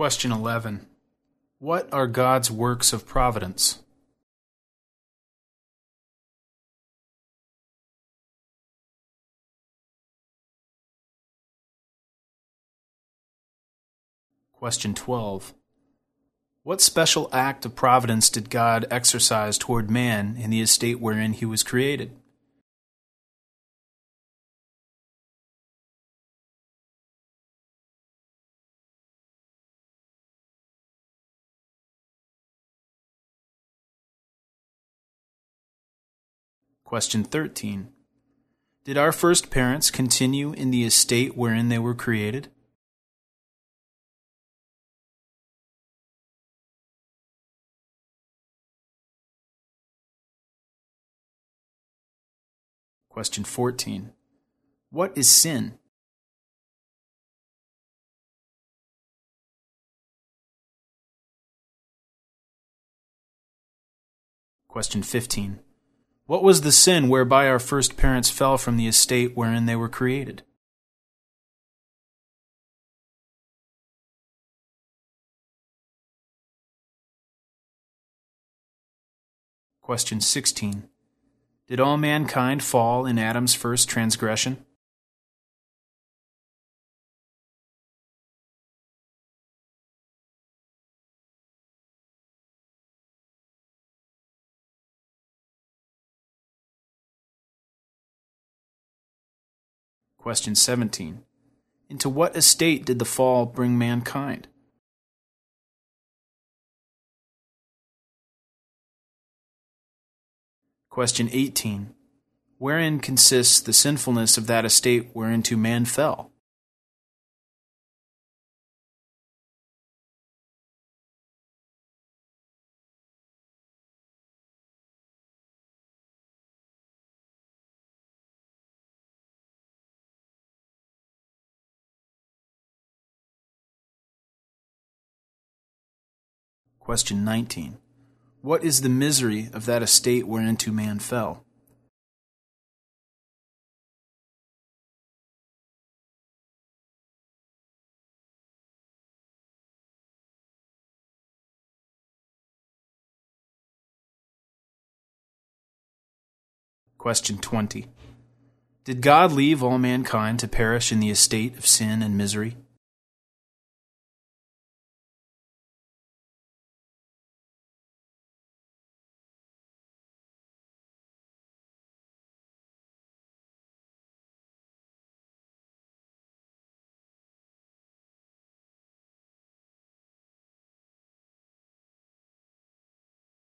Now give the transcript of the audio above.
Question 11. What are God's works of providence? Question 12. What special act of providence did God exercise toward man in the estate wherein he was created? Question 13. Did our first parents continue in the estate wherein they were created? Question 14. What is sin? Question 15. What was the sin whereby our first parents fell from the estate wherein they were created? Question 16. Did all mankind fall in Adam's first transgression? Question 17. Into what estate did the fall bring mankind? Question 18. Wherein consists the sinfulness of that estate whereinto man fell? Question 19. What is the misery of that estate whereinto man fell? Question 20. Did God leave all mankind to perish in the estate of sin and misery?